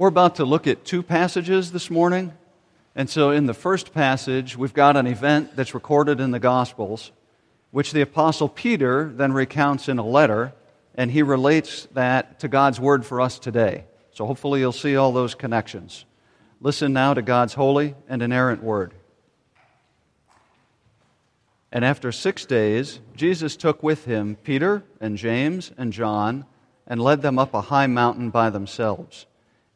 We're about to look at two passages this morning. And so, in the first passage, we've got an event that's recorded in the Gospels, which the Apostle Peter then recounts in a letter, and he relates that to God's word for us today. So, hopefully, you'll see all those connections. Listen now to God's holy and inerrant word. And after six days, Jesus took with him Peter and James and John and led them up a high mountain by themselves.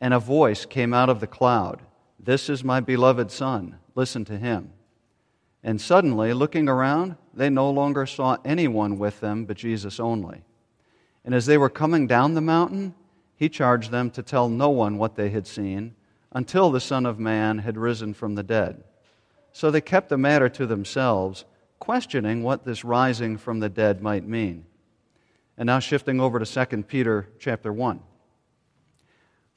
and a voice came out of the cloud. This is my beloved Son. Listen to him. And suddenly, looking around, they no longer saw anyone with them but Jesus only. And as they were coming down the mountain, he charged them to tell no one what they had seen until the Son of Man had risen from the dead. So they kept the matter to themselves, questioning what this rising from the dead might mean. And now shifting over to 2 Peter chapter 1.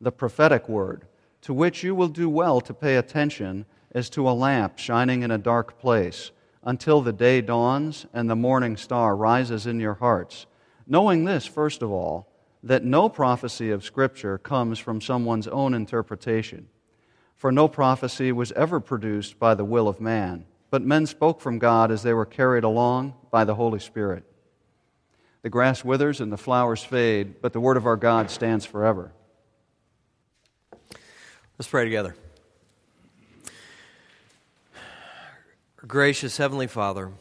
the prophetic word, to which you will do well to pay attention as to a lamp shining in a dark place, until the day dawns and the morning star rises in your hearts. Knowing this, first of all, that no prophecy of Scripture comes from someone's own interpretation. For no prophecy was ever produced by the will of man, but men spoke from God as they were carried along by the Holy Spirit. The grass withers and the flowers fade, but the word of our God stands forever. Let's pray together. Gracious Heavenly Father,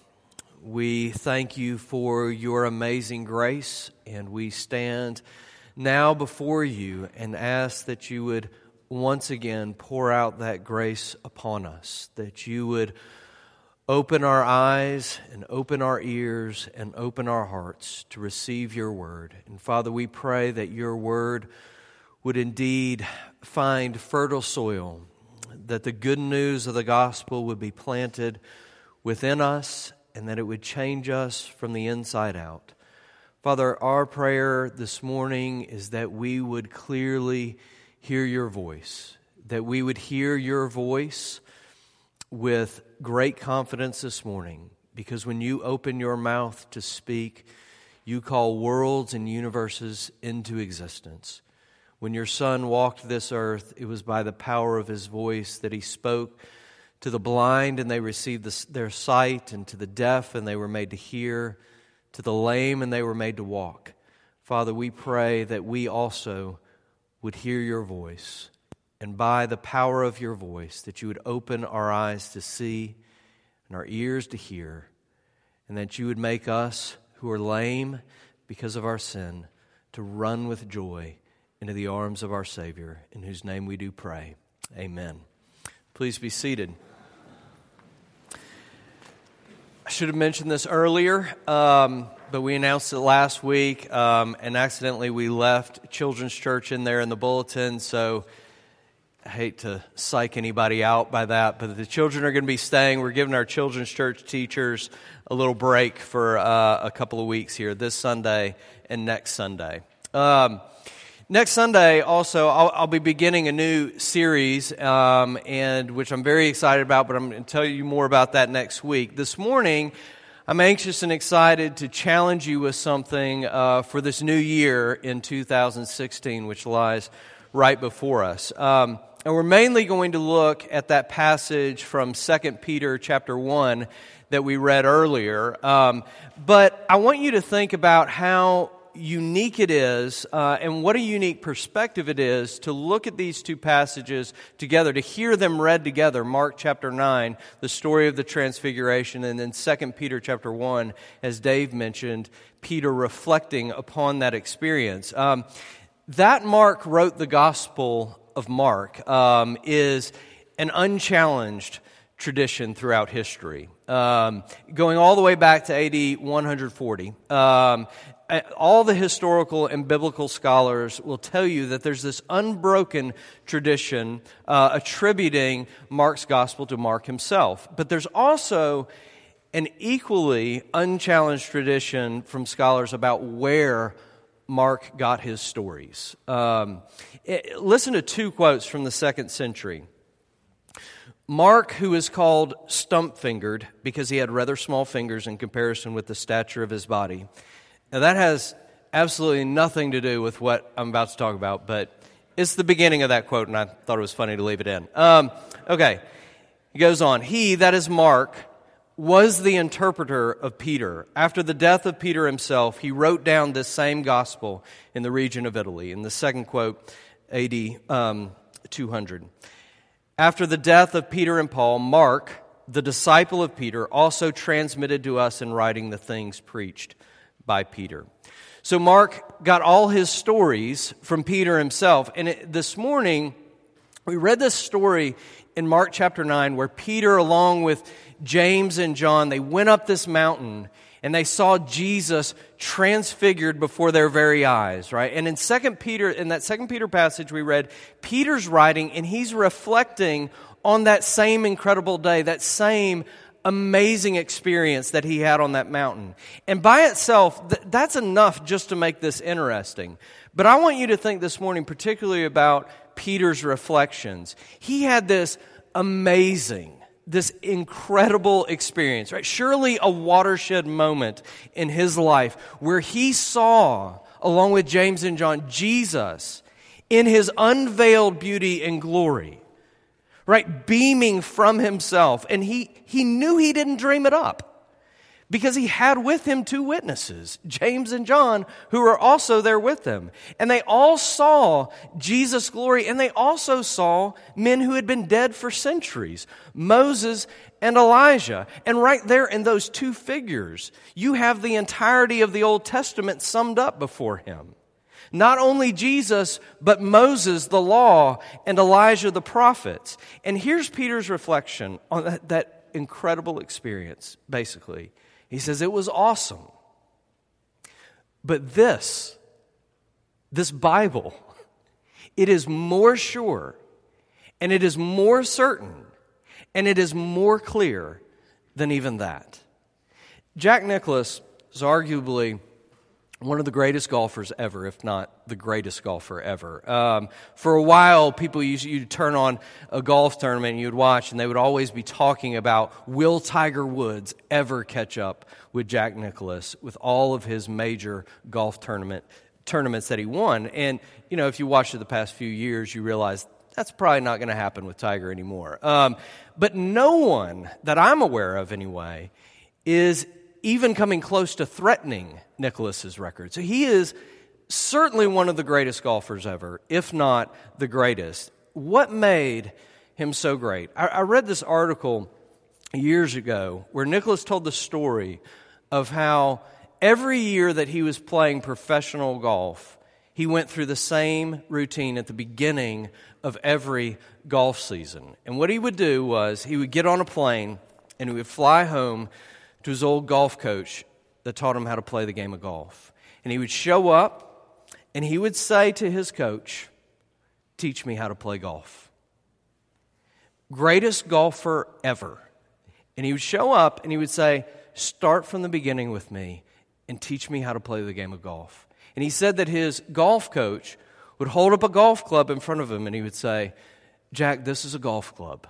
we thank you for your amazing grace, and we stand now before you and ask that you would once again pour out that grace upon us, that you would open our eyes and open our ears and open our hearts to receive your word. And Father, we pray that your word would indeed find fertile soil, that the good news of the gospel would be planted within us, and that it would change us from the inside out. Father, our prayer this morning is that we would clearly hear your voice, that we would hear your voice with great confidence this morning, because when you open your mouth to speak, you call worlds and universes into existence. When your son walked this earth, it was by the power of his voice that he spoke to the blind and they received the, their sight, and to the deaf and they were made to hear, to the lame and they were made to walk. Father, we pray that we also would hear your voice, and by the power of your voice, that you would open our eyes to see and our ears to hear, and that you would make us who are lame because of our sin to run with joy into the arms of our Savior, in whose name we do pray. Amen. Please be seated. I should have mentioned this earlier, um, but we announced it last week, um, and accidentally we left Children's Church in there in the bulletin, so I hate to psych anybody out by that, but the children are going to be staying. We're giving our Children's Church teachers a little break for uh, a couple of weeks here, this Sunday and next Sunday. Um, Next Sunday, also, I'll, I'll, be beginning a new series, um, and which I'm very excited about. But I'm going to tell you more about that next week. This morning, I'm anxious and excited to challenge you with something uh, for this new year in 2016, which lies right before us. Um, and we're mainly going to look at that passage from 2 Peter chapter 1 that we read earlier. Um, but I want you to think about how unique it is, uh, and what a unique perspective it is to look at these two passages together, to hear them read together. Mark chapter 9, the story of the transfiguration, and then 2 Peter chapter 1, as Dave mentioned, Peter reflecting upon that experience. Um, that Mark wrote the Gospel of Mark um, is an unchallenged tradition throughout history. Um, going all the way back to AD 140. Um, all the historical and biblical scholars will tell you that there's this unbroken tradition uh, attributing Mark's gospel to Mark himself. But there's also an equally unchallenged tradition from scholars about where Mark got his stories. Um, it, listen to two quotes from the second century. Mark, who is called stump fingered because he had rather small fingers in comparison with the stature of his body. Now, that has absolutely nothing to do with what I'm about to talk about, but it's the beginning of that quote, and I thought it was funny to leave it in. Um, okay, he goes on. He, that is Mark, was the interpreter of Peter. After the death of Peter himself, he wrote down this same gospel in the region of Italy. In the second quote, AD um, 200. After the death of Peter and Paul, Mark, the disciple of Peter, also transmitted to us in writing the things preached by Peter. So Mark got all his stories from Peter himself. And it, this morning, we read this story in Mark chapter 9 where Peter, along with James and John, they went up this mountain and they saw Jesus transfigured before their very eyes, right? And in second Peter in that second Peter passage we read Peter's writing and he's reflecting on that same incredible day, that same amazing experience that he had on that mountain. And by itself, th- that's enough just to make this interesting. But I want you to think this morning particularly about Peter's reflections. He had this amazing this incredible experience, right? Surely a watershed moment in his life where he saw, along with James and John, Jesus in his unveiled beauty and glory, right? Beaming from himself. And he, he knew he didn't dream it up because he had with him two witnesses, James and John, who were also there with him. And they all saw Jesus' glory, and they also saw men who had been dead for centuries Moses and Elijah. And right there in those two figures, you have the entirety of the Old Testament summed up before him. Not only Jesus, but Moses, the law, and Elijah, the prophets. And here's Peter's reflection on that, that incredible experience, basically. He says, It was awesome. But this, this Bible, it is more sure and it is more certain and it is more clear than even that. Jack Nicklaus is arguably one of the greatest golfers ever, if not the greatest golfer ever. Um, for a while, people used you'd turn on a golf tournament and you'd watch, and they would always be talking about will Tiger Woods ever catch up with Jack Nicklaus with all of his major golf tournament tournaments that he won. And you know, if you watched it the past few years, you realize that's probably not going to happen with Tiger anymore. Um, but no one that I'm aware of, anyway, is even coming close to threatening Nicklaus's record. So he is certainly one of the greatest golfers ever, if not the greatest. What made him so great? I, I read this article years ago where Nicklaus told the story of how every year that he was playing professional golf, he went through the same routine at the beginning of every golf season. And what he would do was he would get on a plane and he would fly home to his old golf coach that taught him how to play the game of golf. And he would show up and he would say to his coach, Teach me how to play golf. Greatest golfer ever. And he would show up and he would say, Start from the beginning with me and teach me how to play the game of golf. And he said that his golf coach would hold up a golf club in front of him and he would say, Jack, this is a golf club.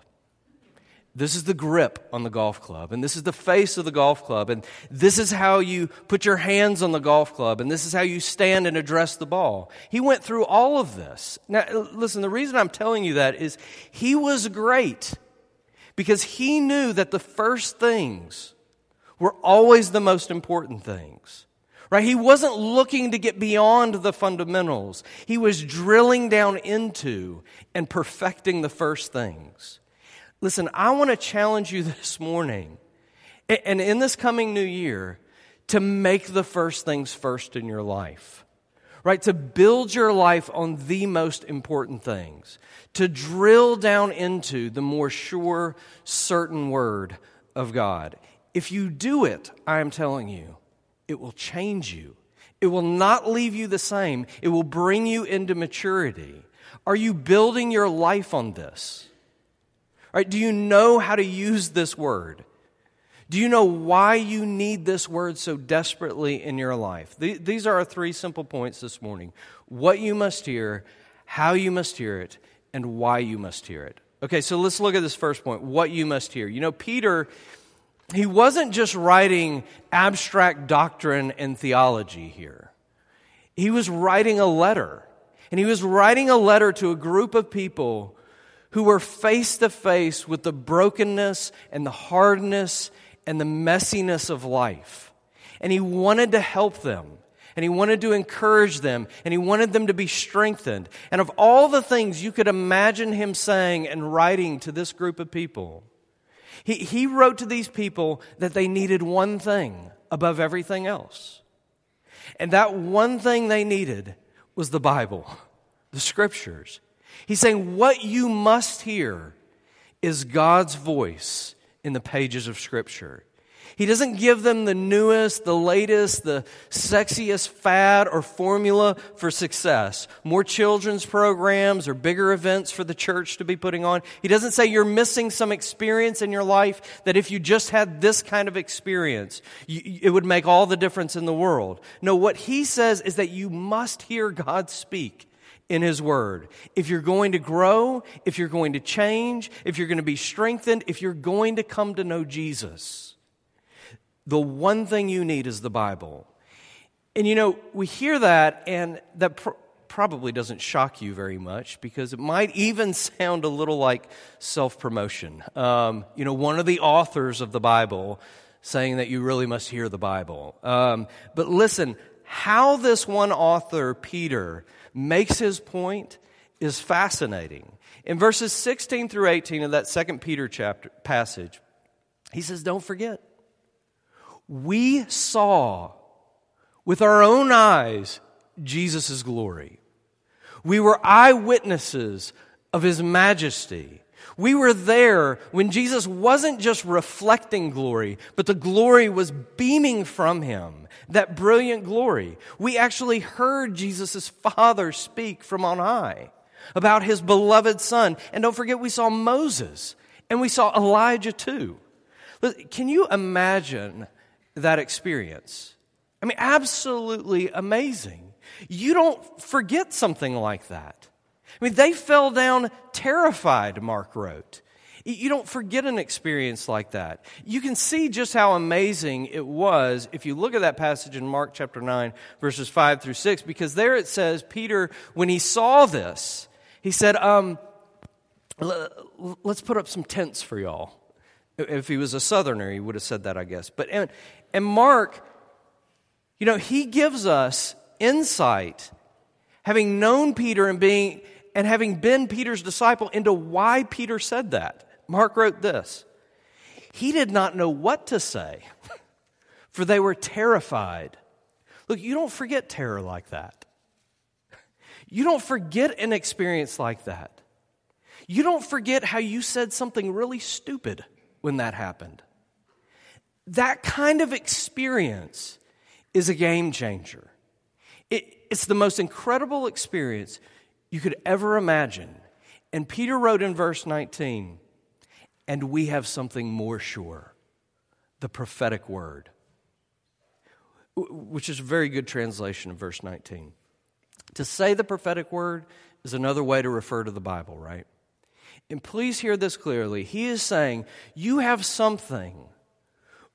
This is the grip on the golf club, and this is the face of the golf club, and this is how you put your hands on the golf club, and this is how you stand and address the ball. He went through all of this. Now, listen, the reason I'm telling you that is he was great because he knew that the first things were always the most important things. Right? He wasn't looking to get beyond the fundamentals. He was drilling down into and perfecting the first things. Listen, I want to challenge you this morning and in this coming new year to make the first things first in your life. Right? To build your life on the most important things. To drill down into the more sure, certain word of God. If you do it, I am telling you, it will change you. It will not leave you the same. It will bring you into maturity. Are you building your life on this? Right? Do you know how to use this word? Do you know why you need this word so desperately in your life? These are our three simple points this morning what you must hear, how you must hear it, and why you must hear it. Okay, so let's look at this first point what you must hear. You know, Peter he wasn't just writing abstract doctrine and theology here. He was writing a letter. And he was writing a letter to a group of people who were face to face with the brokenness and the hardness and the messiness of life. And he wanted to help them. And he wanted to encourage them. And he wanted them to be strengthened. And of all the things you could imagine him saying and writing to this group of people, he, he wrote to these people that they needed one thing above everything else. And that one thing they needed was the Bible, the scriptures. He's saying, What you must hear is God's voice in the pages of scripture. He doesn't give them the newest, the latest, the sexiest fad or formula for success. More children's programs or bigger events for the church to be putting on. He doesn't say you're missing some experience in your life that if you just had this kind of experience, you, it would make all the difference in the world. No, what he says is that you must hear God speak in His Word. If you're going to grow, if you're going to change, if you're going to be strengthened, if you're going to come to know Jesus the one thing you need is the Bible. And you know, we hear that, and that pr- probably doesn't shock you very much because it might even sound a little like self promotion. Um, you know, one of the authors of the Bible saying that you really must hear the Bible. Um, but listen, how this one author, Peter, makes his point is fascinating. In verses 16 through 18 of that second Peter chapter passage, he says, Don't forget we saw with our own eyes Jesus' glory. We were eyewitnesses of his majesty. We were there when Jesus wasn't just reflecting glory, but the glory was beaming from him, that brilliant glory. We actually heard Jesus' Father speak from on high about his beloved Son. And don't forget, we saw Moses and we saw Elijah too. Can you imagine that experience. I mean, absolutely amazing. You don't forget something like that. I mean, they fell down terrified, Mark wrote. You don't forget an experience like that. You can see just how amazing it was if you look at that passage in Mark chapter 9, verses 5 through 6, because there it says, Peter, when he saw this, he said, um, let's put up some tents for y'all. If he was a southerner, he would have said that, I guess. But and, and Mark, you know, he gives us insight, having known Peter and being and having been Peter's disciple, into why Peter said that. Mark wrote this. He did not know what to say, for they were terrified. Look, you don't forget terror like that. You don't forget an experience like that. You don't forget how you said something really stupid when that happened. That kind of experience is a game changer. It, it's the most incredible experience you could ever imagine. And Peter wrote in verse 19, and we have something more sure the prophetic word, which is a very good translation of verse 19. To say the prophetic word is another way to refer to the Bible, right? And please hear this clearly. He is saying, You have something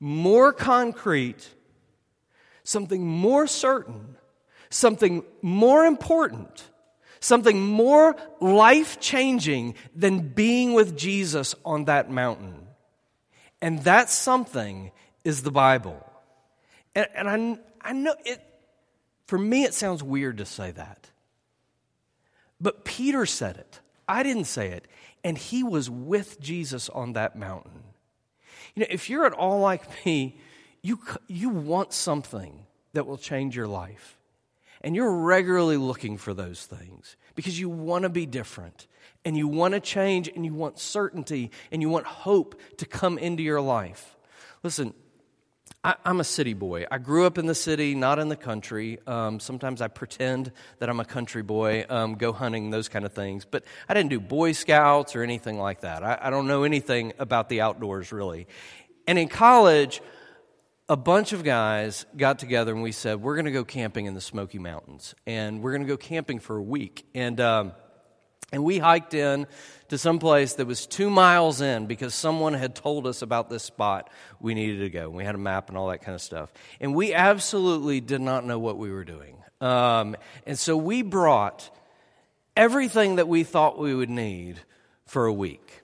more concrete, something more certain, something more important, something more life changing than being with Jesus on that mountain. And that something is the Bible. And, and I know it, for me, it sounds weird to say that. But Peter said it. I didn't say it. And he was with Jesus on that mountain. You know, if you're at all like me, you, you want something that will change your life. And you're regularly looking for those things because you want to be different and you want to change and you want certainty and you want hope to come into your life. Listen, I, am a city boy. I grew up in the city, not in the country. Um, sometimes I pretend that I'm a country boy, um, go hunting, those kind of things. But I didn't do Boy Scouts or anything like that. I, I don't know anything about the outdoors, really. And in college, a bunch of guys got together and we said, We're going to go camping in the Smoky Mountains. And we're going to go camping for a week. And, um, and we hiked in to some place that was two miles in because someone had told us about this spot we needed to go. And we had a map and all that kind of stuff. And we absolutely did not know what we were doing. Um, and so we brought everything that we thought we would need for a week.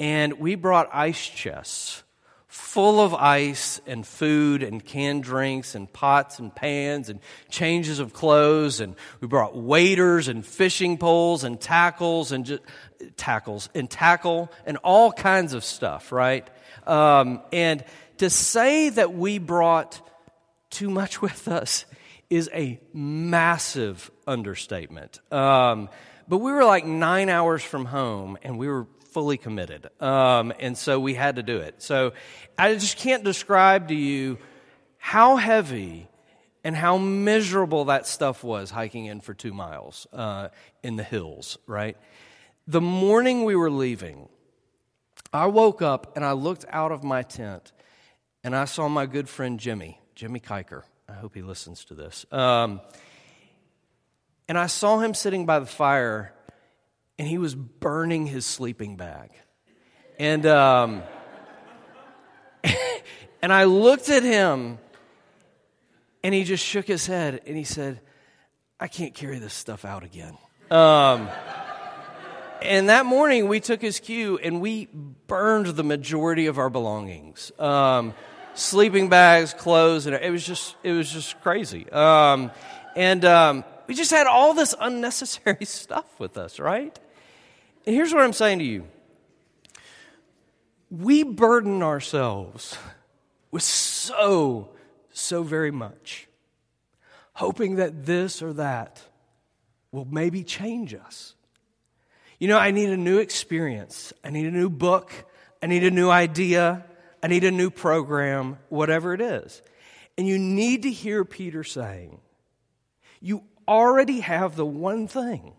And we brought ice chests full of ice and food and canned drinks and pots and pans and changes of clothes. And we brought waders and fishing poles and tackles and just, tackles and tackle and all kinds of stuff right? Um, and to say that we brought too much with us is a massive understatement. Um, but we were like nine hours from home and we were fully committed. Um, and so we had to do it. So I just can't describe to you how heavy and how miserable that stuff was hiking in for two miles uh, in the hills, right? The morning we were leaving, I woke up and I looked out of my tent and I saw my good friend Jimmy, Jimmy Kiker. I hope he listens to this. Um, and I saw him sitting by the fire and he was burning his sleeping bag. And, um, and I looked at him, and he just shook his head and he said, I can't carry this stuff out again. Um, and that morning, we took his cue and we burned the majority of our belongings. Um, sleeping bags, clothes, and it was just, it was just crazy. Um, and um, we just had all this unnecessary stuff with us, right? And here's what I'm saying to you. We burden ourselves with so, so very much, hoping that this or that will maybe change us. You know, I need a new experience, I need a new book, I need a new idea, I need a new program, whatever it is. And you need to hear Peter saying, You already have the one thing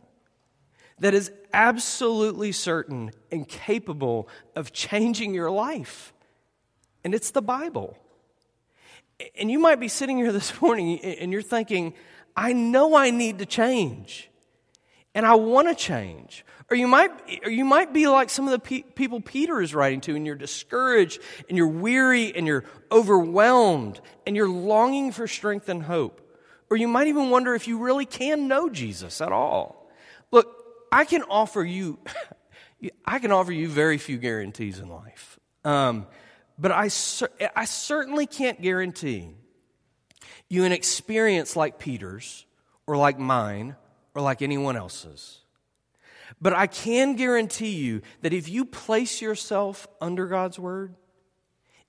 that is absolutely certain and capable of changing your life. And it's the Bible. And you might be sitting here this morning and you're thinking, I know I need to change. And I want to change. Or you might, or you might be like some of the pe- people Peter is writing to, and you're discouraged, and you're weary, and you're overwhelmed, and you're longing for strength and hope. Or you might even wonder if you really can know Jesus at all. I can offer you, I can offer you very few guarantees in life. Um, but I, I certainly can't guarantee you an experience like Peter's or like mine or like anyone else's. But I can guarantee you that if you place yourself under God's word,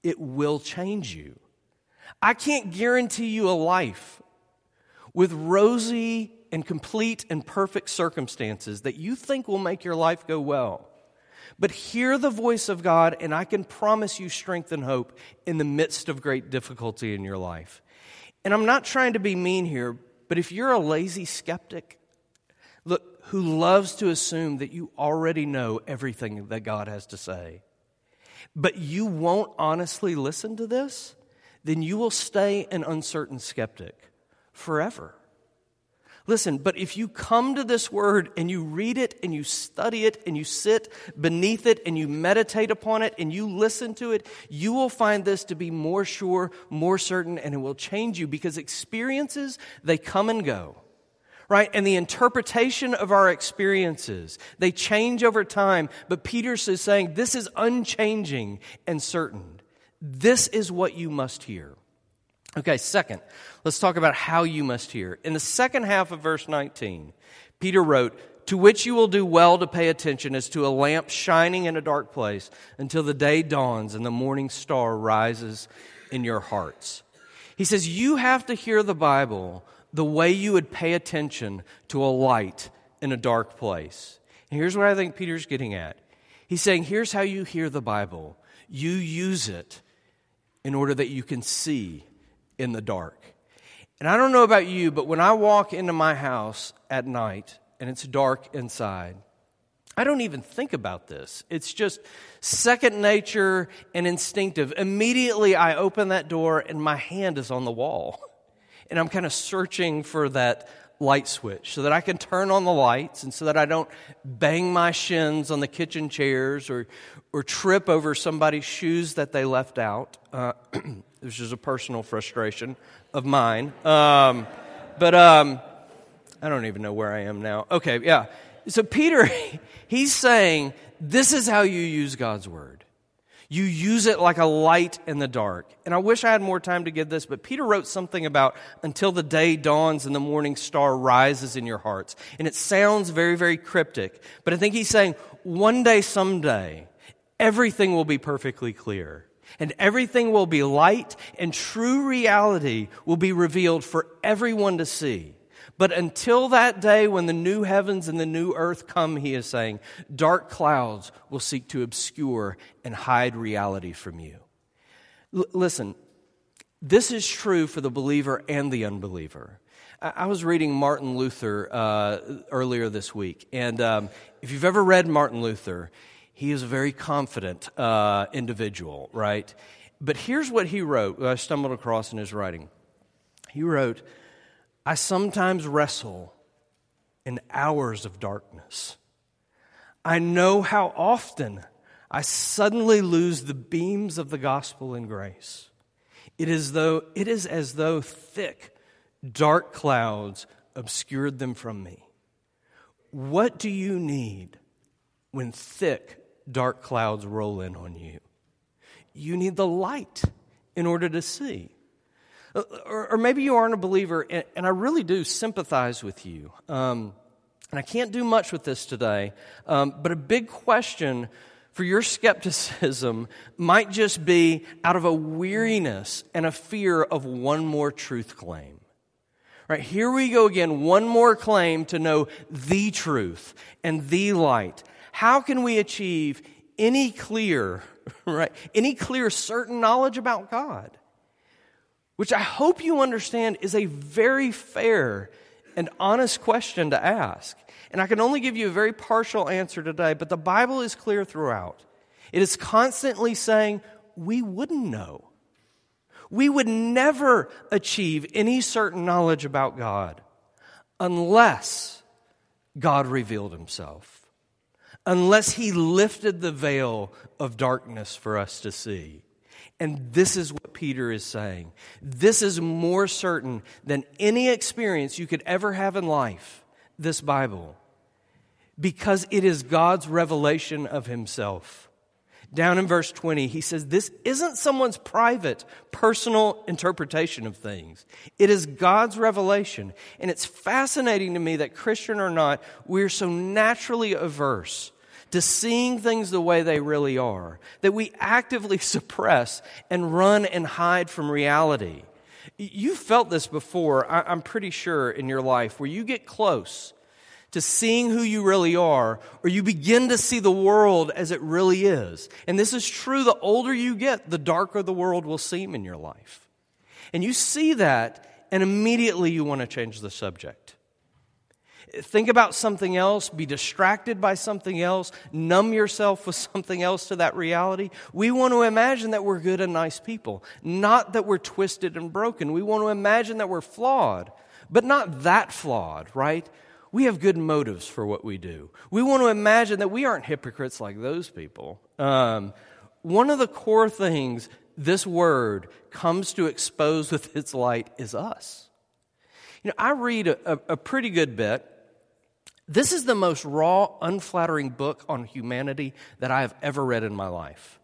it will change you. I can't guarantee you a life with rosy and complete and perfect circumstances that you think will make your life go well. But hear the voice of God, and I can promise you strength and hope in the midst of great difficulty in your life. And I'm not trying to be mean here, but if you're a lazy skeptic, look, who loves to assume that you already know everything that God has to say, but you won't honestly listen to this, then you will stay an uncertain skeptic forever. Listen, but if you come to this word and you read it and you study it and you sit beneath it and you meditate upon it and you listen to it, you will find this to be more sure, more certain, and it will change you because experiences, they come and go. Right? And the interpretation of our experiences, they change over time. But Peter is saying this is unchanging and certain. This is what you must hear. Okay, second, let's talk about how you must hear. In the second half of verse 19, Peter wrote, To which you will do well to pay attention as to a lamp shining in a dark place until the day dawns and the morning star rises in your hearts. He says, You have to hear the Bible the way you would pay attention to a light in a dark place. And here's what I think Peter's getting at. He's saying, Here's how you hear the Bible you use it in order that you can see in the dark. And I don't know about you, but when I walk into my house at night and it's dark inside, I don't even think about this. It's just second nature and instinctive. Immediately, I open that door and my hand is on the wall. And I'm kind of searching for that light switch so that I can turn on the lights and so that I don't bang my shins on the kitchen chairs or, or trip over somebody's shoes that they left out. Uh, this is a personal frustration of mine. Um, but um, I don't even know where I am now. Okay, yeah. So Peter, he's saying this is how you use God's word. You use it like a light in the dark. And I wish I had more time to give this, but Peter wrote something about until the day dawns and the morning star rises in your hearts. And it sounds very, very cryptic, but I think he's saying one day, someday, everything will be perfectly clear. And everything will be light, and true reality will be revealed for everyone to see. But until that day when the new heavens and the new earth come, he is saying, dark clouds will seek to obscure and hide reality from you. L- listen, this is true for the believer and the unbeliever. I, was reading Martin Luther uh, earlier this week, and um, if you've ever read Martin Luther, he is a very confident uh, individual, right? But here's what he wrote, I stumbled across in his writing. He wrote, I sometimes wrestle in hours of darkness. I know how often I suddenly lose the beams of the gospel and grace. It is, though, it is as though thick, dark clouds obscured them from me. What do you need when thick, dark clouds roll in on you? You need the light in order to see. Or, or maybe you aren't a believer, and, and I really do sympathize with you. Um, and I can't do much with this today, um, but a big question for your skepticism might just be out of a weariness and a fear of one more truth claim. Right, here we go again, one more claim to know the truth and the light. How can we achieve any clear, right, any clear certain knowledge about God? which I hope you understand is a very fair and honest question to ask. And I can only give you a very partial answer today, but the Bible is clear throughout. It is constantly saying, we wouldn't know. We would never achieve any certain knowledge about God unless God revealed himself, unless he lifted the veil of darkness for us to see. And this is what Peter is saying. This is more certain than any experience you could ever have in life, this Bible, because it is God's revelation of Himself. Down in verse 20, he says, This isn't someone's private, personal interpretation of things. It is God's revelation. And it's fascinating to me that, Christian or not, we're so naturally averse to seeing things the way they really are, that we actively suppress and run and hide from reality. You felt this before, I'm pretty sure, in your life, where you get close to seeing who you really are, or you begin to see the world as it really is. And this is true the older you get, the darker the world will seem in your life. And you see that, and immediately you want to change the subject think about something else, be distracted by something else, numb yourself with something else to that reality. We want to imagine that we're good and nice people, not that we're twisted and broken. We want to imagine that we're flawed, but not that flawed, right? We have good motives for what we do. We want to imagine that we aren't hypocrites like those people. Um, one of the core things this word comes to expose with its light is us. You know, I read a, a, a pretty good bit this is the most raw, unflattering book on humanity that I have ever read in my life.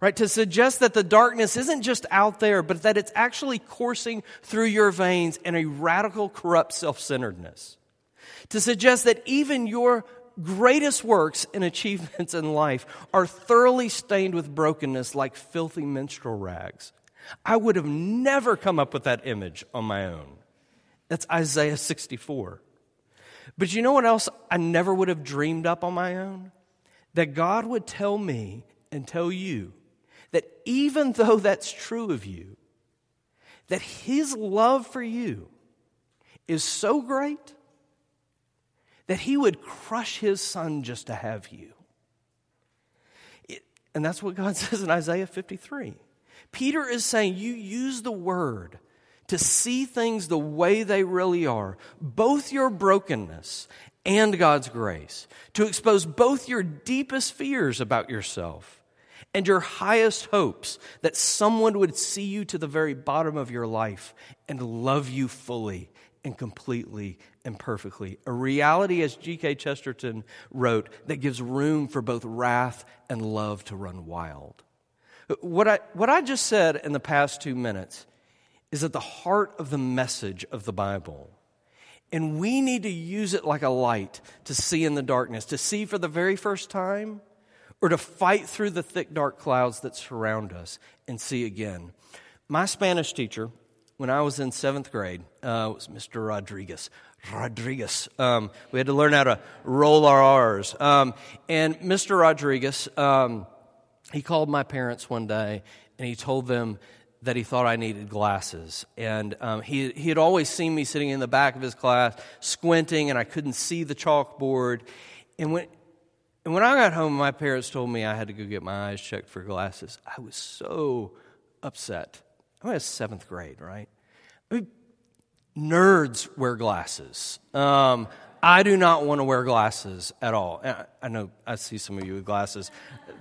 Right? To suggest that the darkness isn't just out there, but that it's actually coursing through your veins in a radical, corrupt self centeredness. To suggest that even your greatest works and achievements in life are thoroughly stained with brokenness like filthy menstrual rags. I would have never come up with that image on my own. That's Isaiah 64. But you know what else I never would have dreamed up on my own? That God would tell me and tell you that even though that's true of you, that His love for you is so great that He would crush His Son just to have you. It, and that's what God says in Isaiah 53. Peter is saying, You use the word to see things the way they really are, both your brokenness and God's grace, to expose both your deepest fears about yourself and your highest hopes that someone would see you to the very bottom of your life and love you fully and completely and perfectly. A reality, as G.K. Chesterton wrote, that gives room for both wrath and love to run wild. What I, what I just said in the past two minutes is at the heart of the message of the Bible. And we need to use it like a light to see in the darkness, to see for the very first time, or to fight through the thick, dark clouds that surround us and see again. My Spanish teacher, when I was in seventh grade, uh, it was Mr. Rodriguez. Rodriguez. Um, we had to learn how to roll our R's. Um, and Mr. Rodriguez, um, he called my parents one day and he told them that he thought I needed glasses. And um, he, he had always seen me sitting in the back of his class, squinting, and I couldn't see the chalkboard. And when, and when I got home, my parents told me I had to go get my eyes checked for glasses. I was so upset. I was seventh grade, right? I mean, nerds wear glasses. Um, I do not want to wear glasses at all. I know I see some of you with glasses.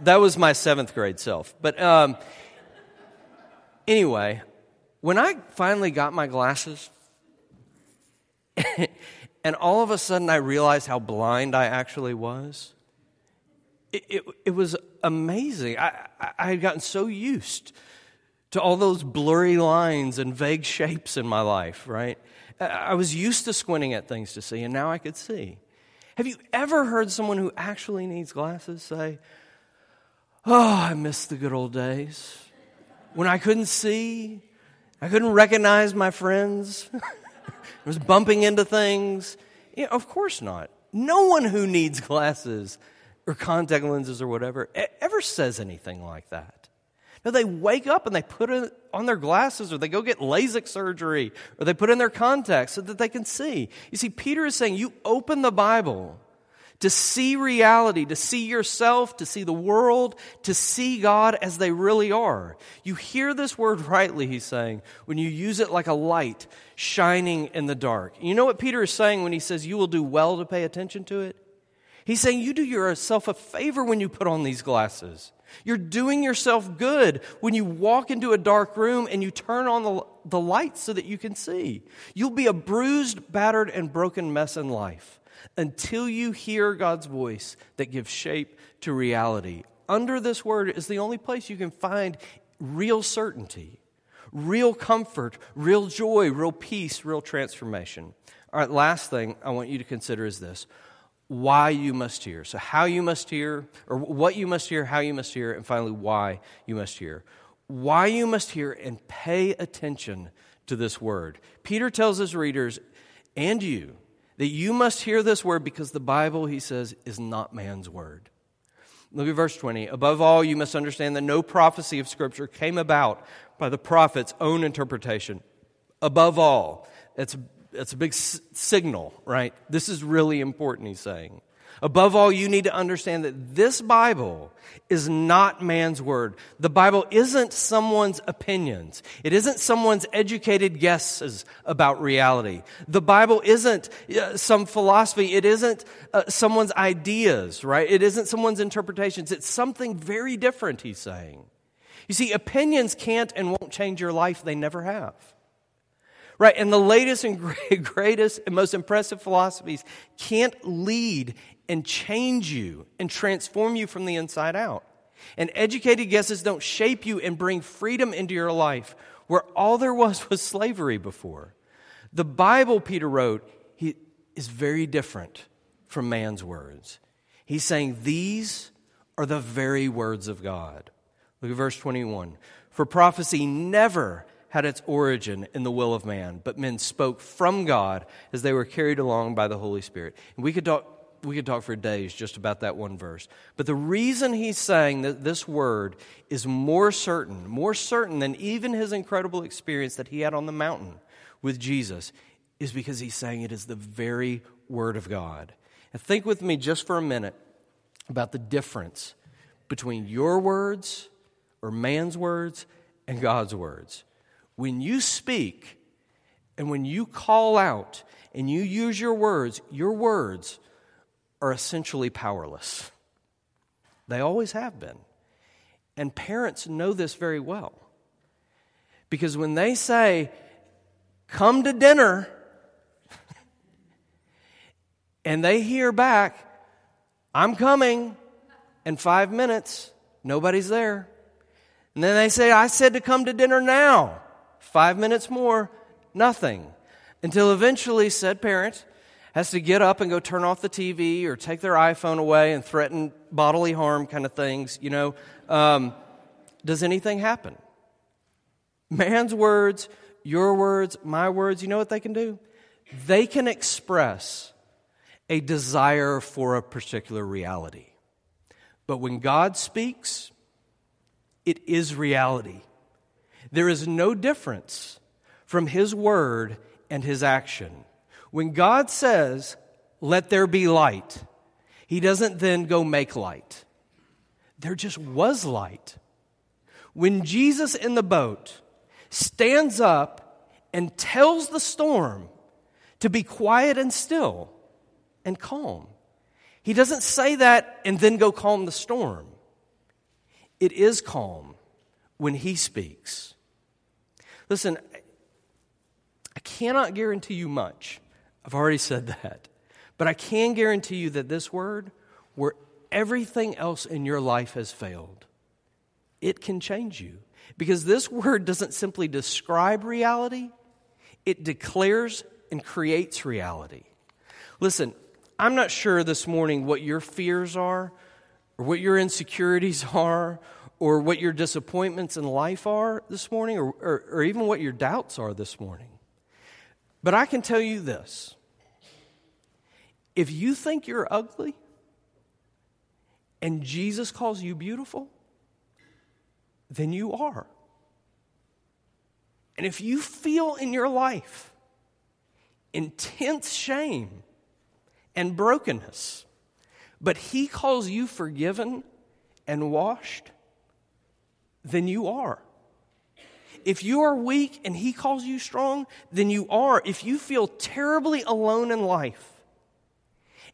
That was my seventh grade self. But um, Anyway, when I finally got my glasses, and all of a sudden I realized how blind I actually was, it, it, it was amazing. I, I had gotten so used to all those blurry lines and vague shapes in my life, right? I was used to squinting at things to see, and now I could see. Have you ever heard someone who actually needs glasses say, Oh, I miss the good old days? when I couldn't see, I couldn't recognize my friends, I was bumping into things. Yeah, of course not. No one who needs glasses or contact lenses or whatever ever says anything like that. No, they wake up and they put it on their glasses or they go get LASIK surgery or they put in their contacts so that they can see. You see, Peter is saying you open the Bible to see reality, to see yourself, to see the world, to see God as they really are. You hear this word rightly, he's saying, when you use it like a light shining in the dark. You know what Peter is saying when he says you will do well to pay attention to it? He's saying you do yourself a favor when you put on these glasses. You're doing yourself good when you walk into a dark room and you turn on the, the light so that you can see. You'll be a bruised, battered, and broken mess in life until you hear God's voice that gives shape to reality. Under this word is the only place you can find real certainty, real comfort, real joy, real peace, real transformation. All right, last thing I want you to consider is this why you must hear. So, how you must hear, or what you must hear, how you must hear, and finally, why you must hear. Why you must hear and pay attention to this word. Peter tells his readers and you that you must hear this word because the Bible, he says, is not man's word. Look at verse 20. Above all, you must understand that no prophecy of Scripture came about by the prophet's own interpretation. Above all, it's, it's a big s- signal, right? This is really important, he's saying. Above all, you need to understand that this Bible is not man's word. The Bible isn't someone's opinions. It isn't someone's educated guesses about reality. The Bible isn't uh, some philosophy. It isn't uh, someone's ideas, right? It isn't someone's interpretations. It's something very different, he's saying. You see, opinions can't and won't change your life. They never have. Right? And the latest and greatest and most impressive philosophies can't lead and change you and transform you from the inside out. And educated guesses don't shape you and bring freedom into your life where all there was was slavery before. The Bible, Peter wrote, he, is very different from man's words. He's saying these are the very words of God. Look at verse 21. For prophecy never had its origin in the will of man, but men spoke from God as they were carried along by the Holy Spirit. And we could talk, we could talk for days just about that one verse. But the reason he's saying that this word is more certain, more certain than even his incredible experience that he had on the mountain with Jesus, is because he's saying it is the very word of God. And think with me just for a minute about the difference between your words or man's words and God's words. When you speak and when you call out and you use your words, your words are essentially powerless. They always have been. And parents know this very well. Because when they say, come to dinner, and they hear back, I'm coming in five minutes, nobody's there. And then they say, I said to come to dinner now. Five minutes more, nothing. Until eventually, said parent has to get up and go turn off the TV or take their iPhone away and threaten bodily harm kind of things, you know. Um, does anything happen? Man's words, your words, my words, you know what they can do? They can express a desire for a particular reality. But when God speaks, it is reality. There is no difference from His word and His action. When God says, Let there be light, He doesn't then go make light. There just was light. When Jesus in the boat stands up and tells the storm to be quiet and still and calm, he doesn't say that and then go calm the storm. It is calm when he speaks. Listen, I cannot guarantee you much. I've already said that. But I can guarantee you that this word, where everything else in your life has failed, it can change you. Because this word doesn't simply describe reality, it declares and creates reality. Listen, I'm not sure this morning what your fears are, or what your insecurities are, or what your disappointments in life are this morning, or, or, or even what your doubts are this morning. But I can tell you this if you think you're ugly and Jesus calls you beautiful, then you are. And if you feel in your life intense shame and brokenness, but He calls you forgiven and washed, then you are. If you are weak and He calls you strong, then you are. If you feel terribly alone in life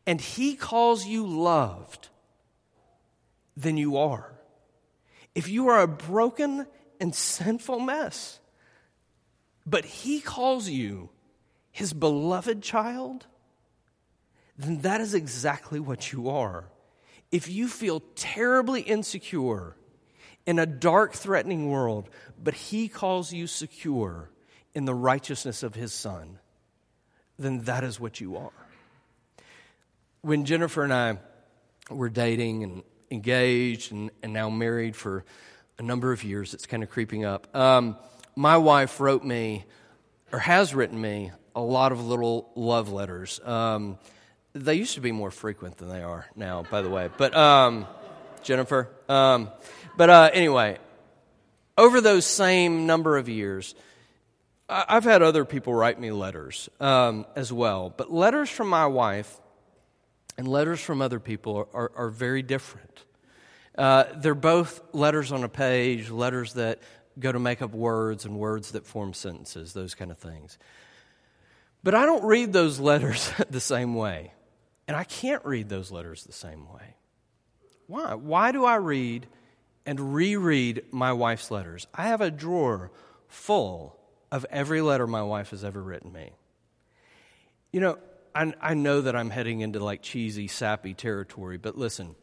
and He calls you loved, then you are. If you are a broken and sinful mess, but He calls you His beloved child, then that is exactly what you are. If you feel terribly insecure in a dark, threatening world, but He calls you secure in the righteousness of His Son, then that is what you are. When Jennifer and I were dating and engaged and, and now married for a number of years, it's kind of creeping up. Um, my wife wrote me, or has written me, a lot of little love letters. Um, they used to be more frequent than they are now, by the way. But um, Jennifer. Um, but uh, anyway, over those same number of years, I've had other people write me letters um, as well. But letters from my wife and letters from other people are, are, are very different. Uh, they're both letters on a page, letters that go to make up words and words that form sentences, those kind of things. But I don't read those letters the same way. And I can't read those letters the same way. Why? Why do I read and reread my wife's letters? I have a drawer full of every letter my wife has ever written me. You know, I, I know that I'm heading into like cheesy, sappy territory, but listen.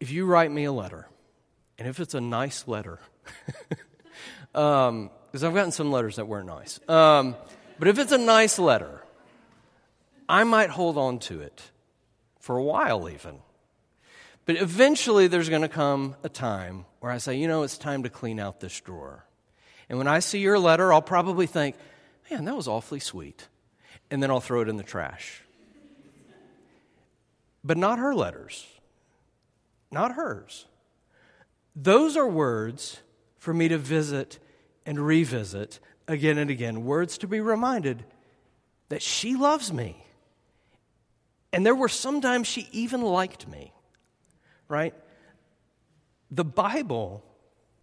if you write me a letter, and if it's a nice letter, because um, I've gotten some letters that weren't nice, um, but if it's a nice letter, I might hold on to it for a while even. But eventually, there's going to come a time where I say, you know, it's time to clean out this drawer. And when I see your letter, I'll probably think, man, that was awfully sweet. And then I'll throw it in the trash. But not her letters, not hers. Those are words for me to visit and revisit again and again. Words to be reminded that she loves me. And there were sometimes she even liked me, right? The Bible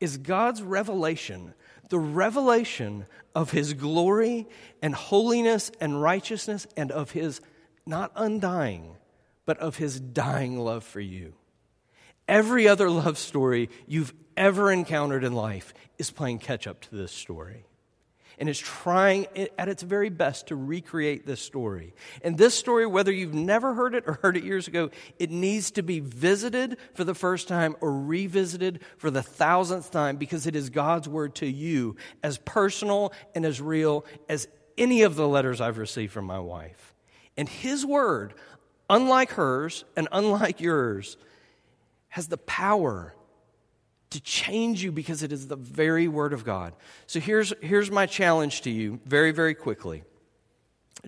is God's revelation, the revelation of His glory and holiness and righteousness and of His not undying, but of His dying love for you. Every other love story you've ever encountered in life is playing catch up to this story and is trying at its very best to recreate this story. And this story, whether you've never heard it or heard it years ago, it needs to be visited for the first time or revisited for the thousandth time because it is God's word to you as personal and as real as any of the letters I've received from my wife. And His word, unlike hers and unlike yours, has the power to change you because it is the very Word of God. So here's, here's my challenge to you very, very quickly.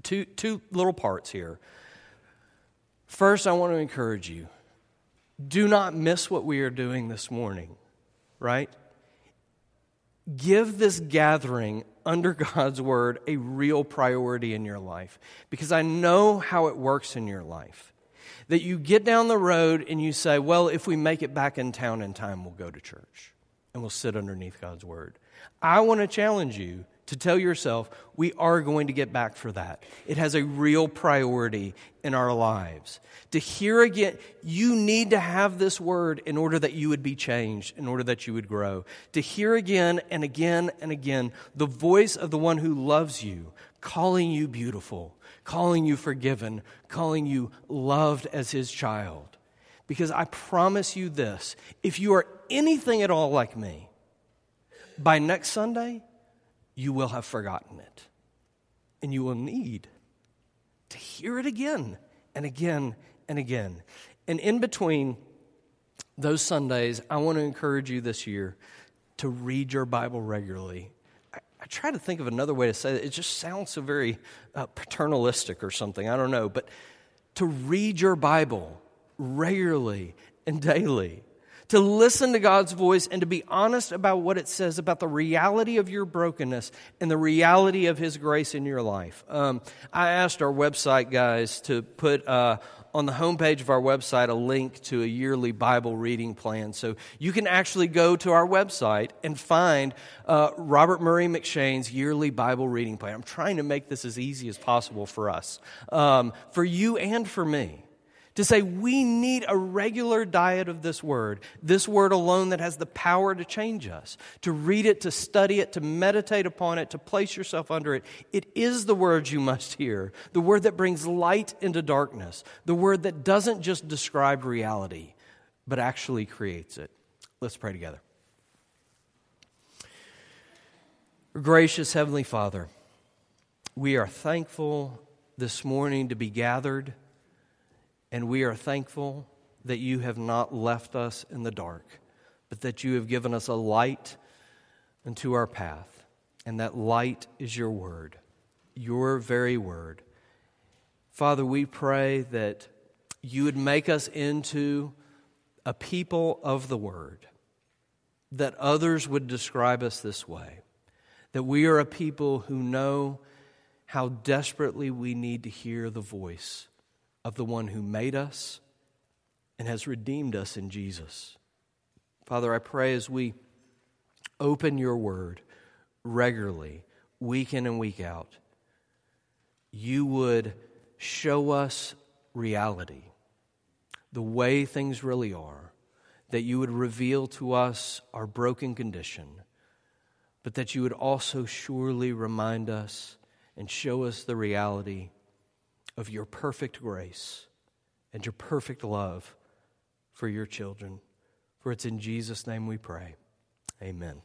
Two, two little parts here. First, I want to encourage you do not miss what we are doing this morning, right? Give this gathering under God's Word a real priority in your life because I know how it works in your life that you get down the road and you say, well, if we make it back in town in time, we'll go to church and we'll sit underneath God's word. I want to challenge you to tell yourself we are going to get back for that. It has a real priority in our lives. To hear again, you need to have this word in order that you would be changed, in order that you would grow. To hear again and again and again the voice of the one who loves you, calling you beautiful, calling you forgiven, calling you loved as his child. Because I promise you this if you are anything at all like me, by next Sunday, you will have forgotten it. And you will need to hear it again and again and again. And in between those Sundays, I want to encourage you this year to read your Bible regularly I try to think of another way to say it. It just sounds so very uh, paternalistic or something. I don't know. But to read your Bible regularly and daily, to listen to God's voice and to be honest about what it says about the reality of your brokenness and the reality of His grace in your life. Um, I asked our website guys to put uh, on the homepage of our website a link to a yearly Bible reading plan. So you can actually go to our website and find uh, Robert Murray M'Cheyne's yearly Bible reading plan. I'm trying to make this as easy as possible for us, um, for you and for me to say we need a regular diet of this word, this word alone that has the power to change us, to read it, to study it, to meditate upon it, to place yourself under it. It is the word you must hear, the word that brings light into darkness, the word that doesn't just describe reality, but actually creates it. Let's pray together. Gracious Heavenly Father, we are thankful this morning to be gathered and we are thankful that you have not left us in the dark, but that you have given us a light into our path. And that light is your word, your very word. Father, we pray that you would make us into a people of the word, that others would describe us this way, that we are a people who know how desperately we need to hear the voice of the one who made us and has redeemed us in Jesus. Father, I pray as we open your word regularly, week in and week out, you would show us reality, the way things really are, that you would reveal to us our broken condition, but that you would also surely remind us and show us the reality of your perfect grace and your perfect love for your children. For it's in Jesus' name we pray. Amen.